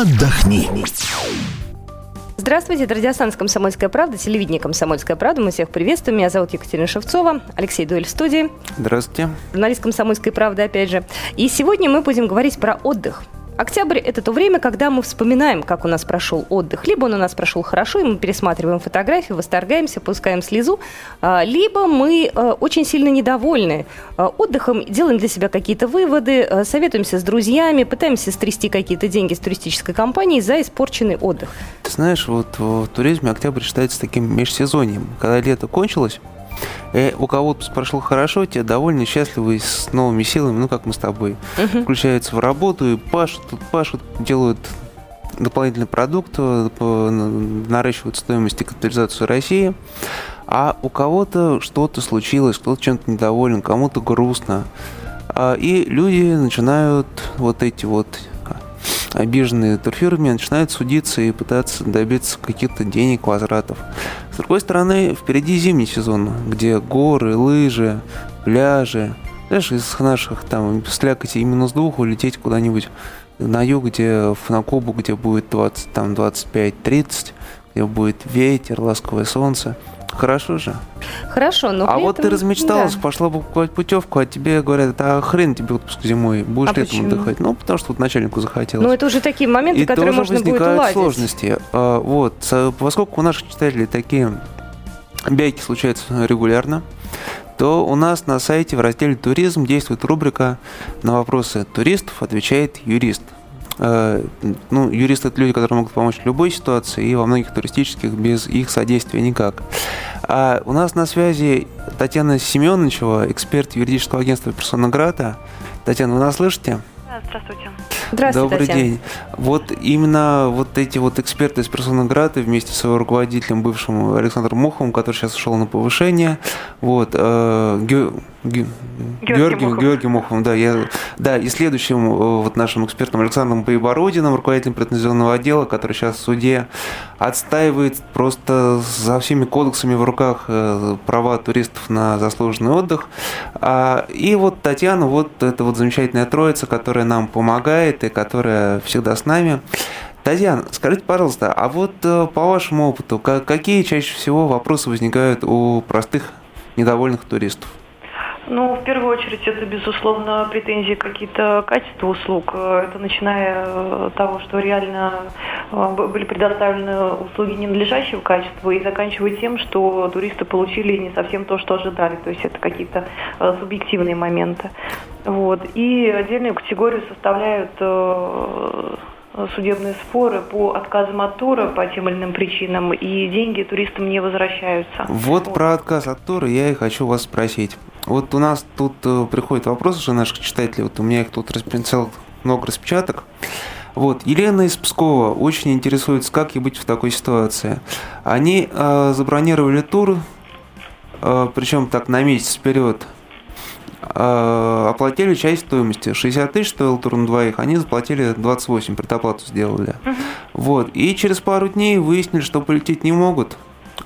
отдохни. Здравствуйте, это радиостанция «Комсомольская правда», телевидение «Комсомольская правда». Мы всех приветствуем. Меня зовут Екатерина Шевцова, Алексей Дуэль в студии. Здравствуйте. Журналист «Комсомольской правды» опять же. И сегодня мы будем говорить про отдых. Октябрь – это то время, когда мы вспоминаем, как у нас прошел отдых. Либо он у нас прошел хорошо, и мы пересматриваем фотографии, восторгаемся, пускаем слезу, а, либо мы а, очень сильно недовольны а, отдыхом, делаем для себя какие-то выводы, советуемся с друзьями, пытаемся стрясти какие-то деньги с туристической компании за испорченный отдых. Ты знаешь, вот в туризме октябрь считается таким межсезоньем. Когда лето кончилось, и у кого-то прошло хорошо, те довольны, счастливы с новыми силами, ну, как мы с тобой. Угу. Включаются в работу и пашут, тут пашут, делают дополнительный продукт, э, наращивают стоимость и капитализацию России. А у кого-то что-то случилось, кто-то чем-то недоволен, кому-то грустно. А, и люди начинают вот эти вот обиженные турфирмы начинают судиться и пытаться добиться каких-то денег, возвратов. С другой стороны, впереди зимний сезон, где горы, лыжи, пляжи. Знаешь, из наших там слякоти и минус двух улететь куда-нибудь на юг, где на Кубу, где будет 20, там 25-30, где будет ветер, ласковое солнце. Хорошо же. Хорошо, но А вот этом... ты размечталась, да. пошла покупать путевку, а тебе говорят, а хрен тебе отпуск зимой, будешь а летом почему? отдыхать. Ну, потому что вот начальнику захотелось. Ну, это уже такие моменты, И которые можно будет уладить. сложности. А, вот, поскольку у наших читателей такие бяйки случаются регулярно, то у нас на сайте в разделе «Туризм» действует рубрика «На вопросы туристов отвечает юрист». Э, ну, юристы – это люди, которые могут помочь в любой ситуации, и во многих туристических без их содействия никак. А у нас на связи Татьяна Семеновичева, эксперт юридического агентства «Персона Грата». Татьяна, вы нас слышите? здравствуйте. Здравствуйте, Добрый Татьяна. день. Вот именно вот эти вот эксперты из Персонограда вместе с его руководителем, бывшим Александром Муховым, который сейчас ушел на повышение, вот, э, Ге, Ге, Георгий, Мухов. Георгий Муховым, да, я, да, и следующим э, вот нашим экспертом Александром Поебородиным, руководителем претензионного отдела, который сейчас в суде отстаивает просто за всеми кодексами в руках э, права туристов на заслуженный отдых. А, и вот Татьяна, вот это вот замечательная троица, которая нам помогает и которая всегда с нами. Татьяна, скажите, пожалуйста, а вот э, по вашему опыту, какие чаще всего вопросы возникают у простых недовольных туристов? Ну, в первую очередь, это, безусловно, претензии какие-то качества услуг. Это начиная от э, того, что реально э, были предоставлены услуги ненадлежащего качества, и заканчивая тем, что туристы получили не совсем то, что ожидали. То есть это какие-то э, субъективные моменты. Вот. И отдельную категорию составляют судебные споры по отказам от тура по тем или иным причинам, и деньги туристам не возвращаются. Вот, вот. про отказ от тура я и хочу вас спросить. Вот у нас тут э, приходят вопросы же наших читателей, вот у меня их тут распределил много распечаток. Вот, Елена из Пскова очень интересуется, как ей быть в такой ситуации. Они э, забронировали тур, э, причем так на месяц вперед, э, оплатили часть стоимости. 60 тысяч стоил тур на двоих, они заплатили 28, предоплату сделали. Uh-huh. Вот, и через пару дней выяснили, что полететь не могут.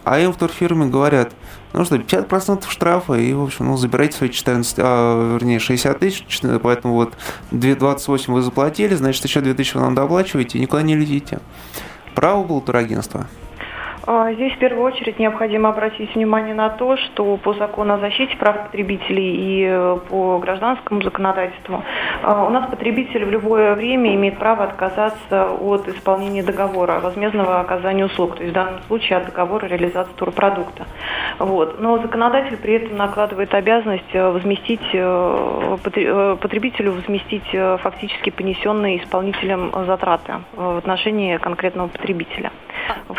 А им в турфирме говорят, ну что, 50% штрафа, и, в общем, ну, забирайте свои 14, а, вернее, 60 тысяч, поэтому вот 28 вы заплатили, значит, еще 2000 вы нам доплачиваете и никуда не летите. Право было турагентства? А, здесь в первую очередь необходимо обратить внимание на то, что по закону о защите прав потребителей и э, по гражданскому законодательству а, у нас потребитель в любое время имеет право отказаться от исполнения договора возмездного оказания услуг, то есть в данном случае от договора реализации турпродукта. Вот. Но законодатель при этом накладывает обязанность э, возместить э, потребителю возместить фактически понесенные исполнителем затраты в отношении конкретного потребителя.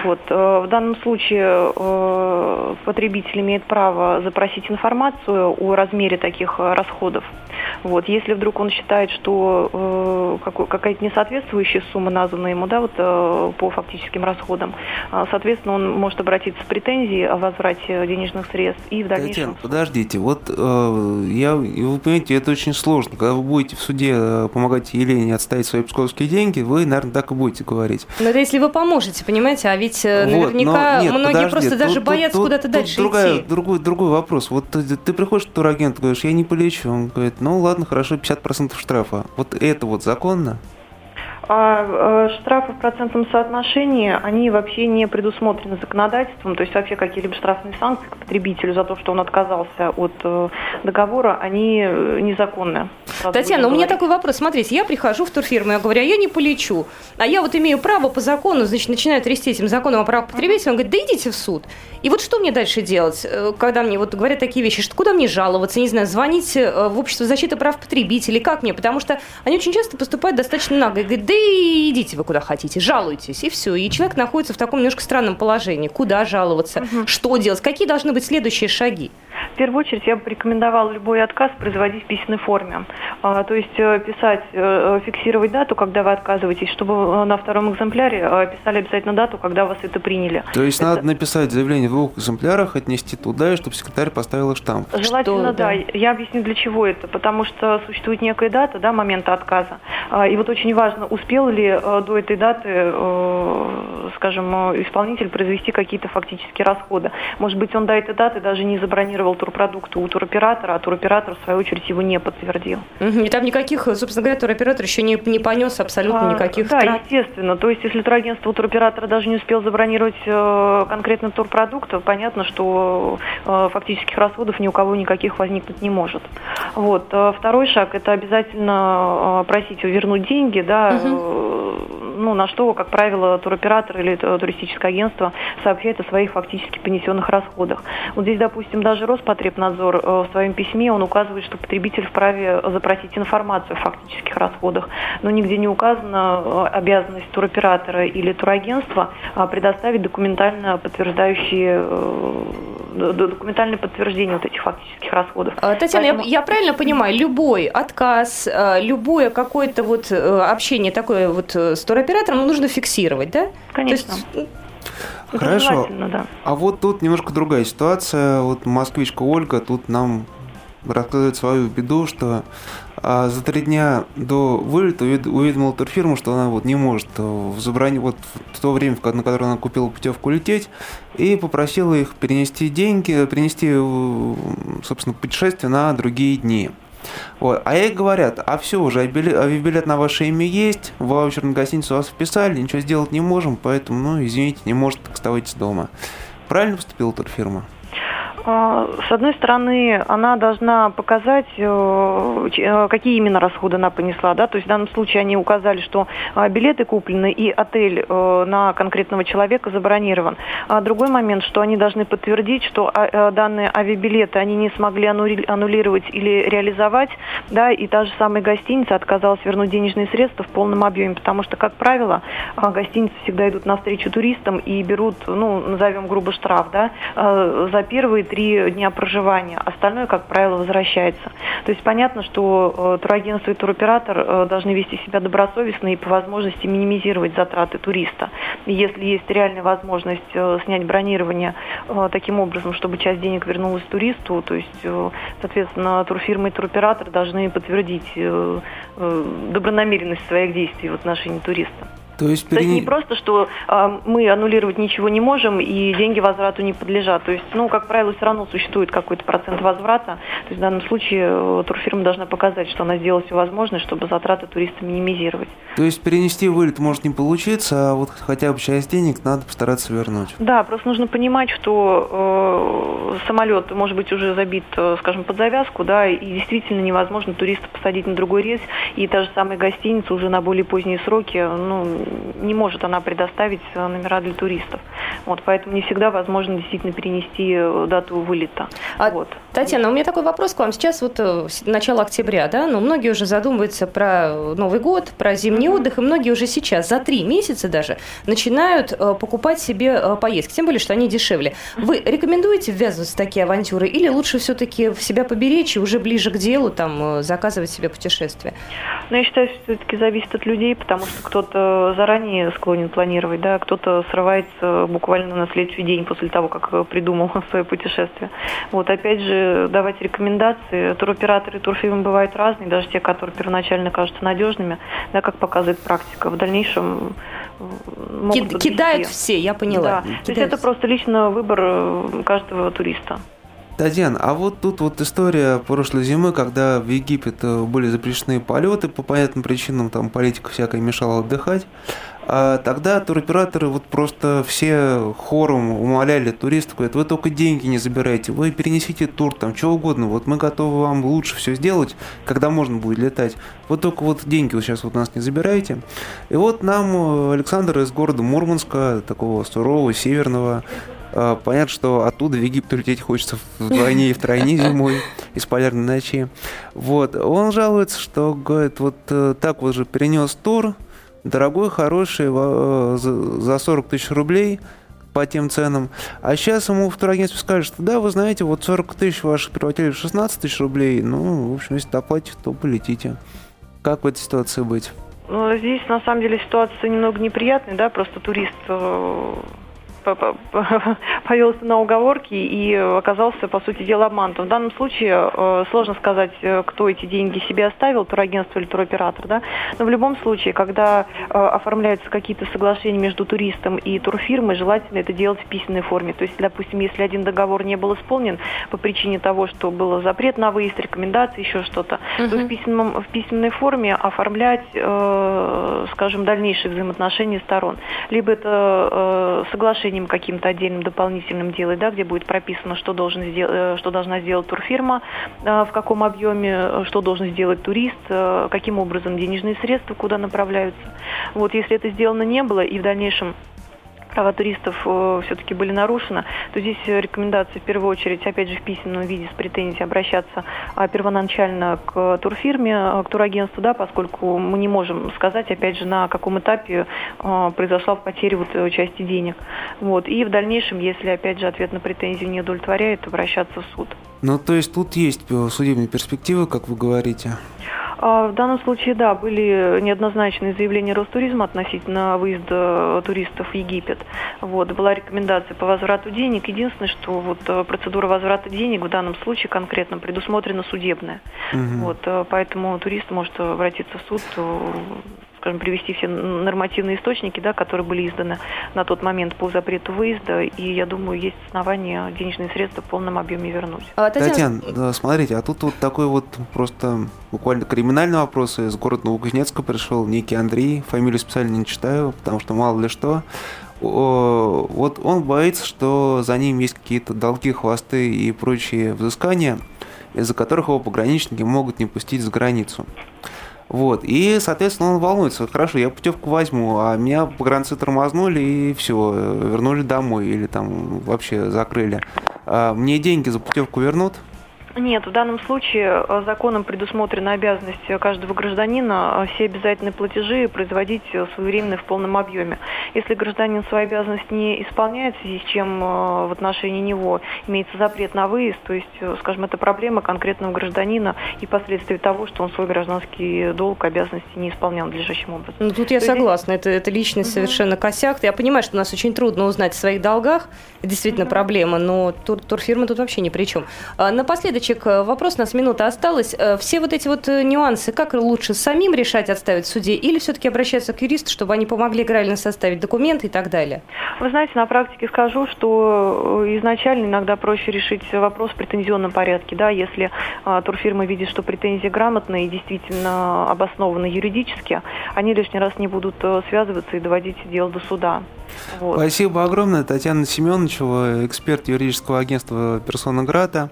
Вот. Э, в данном случае э, потребитель имеет право запросить информацию о размере таких э, расходов. Вот. Если вдруг он считает, что какая-то несоответствующая сумма названа ему да, вот, по фактическим расходам, соответственно, он может обратиться с претензией о возврате денежных средств и в дальнейшем... Татьяна, подождите, вот я, вы понимаете, это очень сложно. Когда вы будете в суде помогать Елене отставить свои псковские деньги, вы, наверное, так и будете говорить. Но это если вы поможете, понимаете, а ведь вот, наверняка нет, многие подожди, просто тут, даже тут, боятся тут, куда-то дальше другая, идти. Другой, другой вопрос. Вот ты, ты приходишь к турагенту, говоришь, я не полечу. Он говорит, ну ладно, хорошо, 50% штрафа. Вот это вот законно? А э, штрафы в процентном соотношении, они вообще не предусмотрены законодательством, то есть вообще какие-либо штрафные санкции к потребителю за то, что он отказался от э, договора, они э, незаконны. Татьяна, у меня такой вопрос. Смотрите, я прихожу в турфирму, я говорю, а я не полечу, а я вот имею право по закону, значит, начинаю трясти этим законом о правах потребителя, он говорит, да идите в суд. И вот что мне дальше делать, когда мне вот говорят такие вещи, что куда мне жаловаться, не знаю, звонить в общество защиты прав потребителей, как мне? Потому что они очень часто поступают достаточно нагло и говорят, да идите вы куда хотите, жалуйтесь, и все. И человек находится в таком немножко странном положении. Куда жаловаться, угу. что делать, какие должны быть следующие шаги? В первую очередь я бы порекомендовала любой отказ производить в письменной форме. А, то есть э, писать, э, фиксировать дату, когда вы отказываетесь, чтобы э, на втором экземпляре писали обязательно дату, когда вас это приняли. То есть это... надо написать заявление в двух экземплярах, отнести туда, и чтобы секретарь поставил штамп. Желательно, что, да. да. Я объясню, для чего это. Потому что существует некая дата, да, момента отказа. А, и вот очень важно, успел ли до этой даты, скажем, исполнитель произвести какие-то фактические расходы. Может быть, он до этой даты даже не забронировал турпродукта у туроператора, а туроператор, в свою очередь, его не подтвердил. И там никаких, собственно говоря, туроператор еще не, не понес абсолютно а, никаких Да, трат. естественно. То есть, если турагентство туроператора даже не успел забронировать э, конкретно турпродукт, понятно, что э, фактических расходов ни у кого никаких возникнуть не может. Вот. Э, второй шаг – это обязательно э, просить вернуть деньги, да, угу ну, на что, как правило, туроператор или туристическое агентство сообщает о своих фактически понесенных расходах. Вот здесь, допустим, даже Роспотребнадзор э, в своем письме, он указывает, что потребитель вправе запросить информацию о фактических расходах, но нигде не указана э, обязанность туроператора или турагентства а, предоставить документально подтверждающие э, документальное подтверждение вот этих фактических расходов. А, Татьяна, Поэтому... я, я правильно понимаю, любой отказ, любое какое-то вот общение такое вот с туроператором оператором, но нужно фиксировать, да? Конечно. есть, Хорошо. Да. А вот тут немножко другая ситуация. Вот москвичка Ольга тут нам рассказывает свою беду, что а за три дня до вылета уведомила турфирму, что она вот не может в забрать вот в то время, на которое она купила путевку лететь, и попросила их перенести деньги, перенести, собственно, путешествие на другие дни. Вот. А ей говорят, а все уже, авиабилет на ваше имя есть, ваучер на гостиницу вас вписали, ничего сделать не можем, поэтому, ну, извините, не может, оставайтесь дома. Правильно поступила турфирма? А, с одной стороны, она должна показать, э, э, какие именно расходы она понесла. Да? То есть в данном случае они указали, что а, билеты куплены и отель э, на конкретного человека забронирован. А другой момент, что они должны подтвердить, что данные авиабилеты они не смогли аннулировать или реализовать, да, и та же самая гостиница отказалась вернуть денежные средства в полном объеме, потому что, как правило, гостиницы всегда идут навстречу туристам и берут, ну, назовем грубо штраф, да, за первые три дня проживания. Остальное, как правило, возвращается. То есть понятно, что э, турагентство и туроператор э, должны вести себя добросовестно и по возможности минимизировать затраты туриста. Если есть реальная возможность э, снять бронирование таким образом, чтобы часть денег вернулась туристу, то есть, соответственно, турфирмы и туроператор должны подтвердить добронамеренность своих действий в отношении туриста. То есть, пере... То есть не просто, что э, мы аннулировать ничего не можем и деньги возврату не подлежат. То есть, ну, как правило, все равно существует какой-то процент возврата. То есть в данном случае э, турфирма должна показать, что она сделала все возможное, чтобы затраты туриста минимизировать. То есть перенести вылет может не получиться, а вот хотя бы часть денег надо постараться вернуть. Да, просто нужно понимать, что э, самолет может быть уже забит, э, скажем, под завязку, да, и действительно невозможно туриста посадить на другой рейс, и та же самая гостиница уже на более поздние сроки, ну, не может она предоставить номера для туристов. Вот, поэтому не всегда возможно действительно перенести э, дату вылета. А, вот. Татьяна, у меня такой вопрос к вам. Сейчас вот э, начало октября, да, но многие уже задумываются про Новый год, про зимний mm-hmm. отдых, и многие уже сейчас, за три месяца даже, начинают э, покупать себе поездки, тем более, что они дешевле. Вы рекомендуете ввязываться в такие авантюры или лучше все-таки в себя поберечь и уже ближе к делу там заказывать себе путешествие? Ну, я считаю, что все-таки зависит от людей, потому что кто-то заранее склонен планировать, да, кто-то срывается буквально на следующий день после того, как придумал свое путешествие. Вот, опять же, давать рекомендации. Туроператоры турфирмы бывают разные, даже те, которые первоначально кажутся надежными, да, как показывает практика. В дальнейшем могут Ки- Кидают все, я поняла. Да. То есть это просто лично выбор э, каждого туриста. Татьяна, а вот тут вот история прошлой зимы, когда в Египет э, были запрещены полеты по понятным причинам, там политика всякая мешала отдыхать. А тогда туроператоры вот просто все хором умоляли туристов, говорят, вы только деньги не забирайте, вы перенесите тур, там, что угодно, вот мы готовы вам лучше все сделать, когда можно будет летать. Вот только вот деньги вот сейчас вот нас не забирайте. И вот нам э, Александр из города Мурманска, такого сурового, северного, Понятно, что оттуда в Египет улететь хочется вдвойне и втройне зимой из полярной ночи. Вот. Он жалуется, что, говорит, вот э, так вот же перенес тур, дорогой, хороший, э, за 40 тысяч рублей по тем ценам. А сейчас ему в турагентстве сказали, что да, вы знаете, вот 40 тысяч ваших превратили в 16 тысяч рублей. Ну, в общем, если доплатите, то полетите. Как в этой ситуации быть? Ну, здесь, на самом деле, ситуация немного неприятная, да, просто турист э, повелся на уговорки и оказался, по сути дела, обманутым. В данном случае э, сложно сказать, э, кто эти деньги себе оставил, турагентство или туроператор, да? но в любом случае, когда э, оформляются какие-то соглашения между туристом и турфирмой, желательно это делать в письменной форме. То есть, допустим, если один договор не был исполнен по причине того, что был запрет на выезд, рекомендации, еще что-то, uh-huh. то в, письменном, в письменной форме оформлять, скажем, дальнейшие взаимоотношения сторон. Либо это соглашение предложением каким-то отдельным дополнительным делать, да, где будет прописано, что, должен сделать, э, что должна сделать турфирма, э, в каком объеме, э, что должен сделать турист, каким образом денежные средства куда направляются. Вот если это сделано не было и в дальнейшем права туристов э, все-таки были нарушены, то здесь рекомендация в первую очередь, опять же, в письменном виде с претензией обращаться а, первоначально к турфирме, э, к турагентству, да, поскольку мы не можем сказать, опять же, на каком этапе э, произошла потеря вот части денег. Вот. И в дальнейшем, если, опять же, ответ на претензию не удовлетворяет, обращаться в суд. Ну, то есть тут есть судебные перспективы, как вы говорите? А, в данном случае, да, были неоднозначные заявления Ростуризма относительно выезда туристов в Египет. Вот, была рекомендация по возврату денег. Единственное, что вот э, процедура возврата денег в данном случае конкретно предусмотрена судебная. Угу. Вот, э, поэтому турист может обратиться в суд э, скажем, привести все нормативные источники, да, которые были изданы на тот момент по запрету выезда, и я думаю, есть основания денежные средства в полном объеме вернуть. А, Татьяна, Татьяна смотрите, а тут вот такой вот просто буквально криминальный вопрос. Из города Новокузнецка пришел некий Андрей, фамилию специально не читаю, потому что мало ли что вот он боится, что за ним есть какие-то долги, хвосты и прочие взыскания, из-за которых его пограничники могут не пустить за границу. Вот. И, соответственно, он волнуется. Хорошо, я путевку возьму, а меня погранцы тормознули и все, вернули домой или там вообще закрыли. А мне деньги за путевку вернут? Нет, в данном случае э, законом предусмотрена обязанность каждого гражданина э, все обязательные платежи производить своевременно в полном объеме. Если гражданин свои обязанности не исполняет, в связи с чем э, в отношении него имеется запрет на выезд, то есть, скажем, это проблема конкретного гражданина и последствия того, что он свой гражданский долг, обязанности не исполнял надлежащим образом. Ну, тут я то согласна, это, это личность угу. совершенно косяк. Я понимаю, что у нас очень трудно узнать о своих долгах, действительно угу. проблема, но тур, турфирма тут вообще ни при чем. А, напоследок, Ковальчик, э, вопрос, у нас минута осталась. Э, все вот эти вот э, нюансы, как лучше самим решать, отставить суде, или все-таки обращаться к юристу, чтобы они помогли правильно составить документы и так далее? Вы знаете, на практике скажу, что изначально иногда проще решить вопрос в претензионном порядке. Да, если турфирма видит, что претензии грамотные и действительно обоснованы юридически, они лишний раз не будут связываться и доводить дело до суда. Вот. Спасибо огромное, Татьяна Семеновичева, эксперт юридического агентства «Персона Грата»,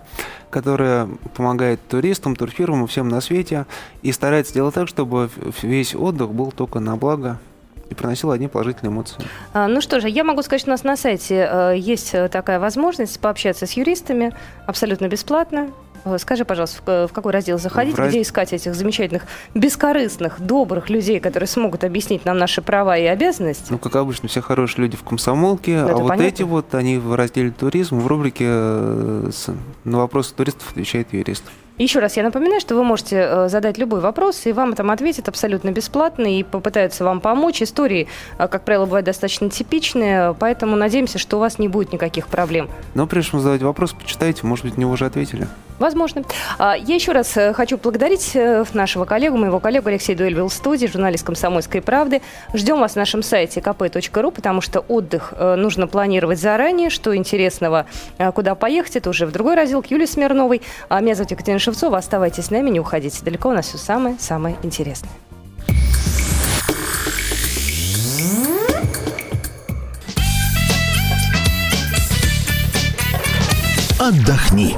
которая помогает туристам, турфирмам, всем на свете и старается сделать так, чтобы весь отдых был только на благо и приносил одни положительные эмоции. А, ну что же, я могу сказать, что у нас на сайте э, есть такая возможность пообщаться с юристами абсолютно бесплатно. Э, скажи, пожалуйста, в какой раздел заходить, раз... где искать этих замечательных, бескорыстных, добрых людей, которые смогут объяснить нам наши права и обязанности? Ну, как обычно, все хорошие люди в комсомолке, Это а понятно. вот эти вот, они в разделе туризм, в рубрике э, на вопросы туристов отвечает юрист. Еще раз я напоминаю, что вы можете э, задать любой вопрос, и вам там ответят абсолютно бесплатно и попытаются вам помочь. Истории, как правило, бывают достаточно типичные, поэтому надеемся, что у вас не будет никаких проблем. Но прежде чем задавать вопрос, почитайте, может быть, на него уже ответили. Возможно. А, я еще раз э, хочу благодарить э, нашего коллегу, моего коллегу Алексея Дуэльвилл студии, журналист «Комсомольской правды». Ждем вас на нашем сайте kp.ru, потому что отдых э, нужно планировать заранее. Что интересного, куда поехать, это уже в другой раздел к Юлии Смирновой. А меня зовут Екатерина Шевцова. Оставайтесь с нами, не уходите далеко. У нас все самое-самое интересное. Отдохни.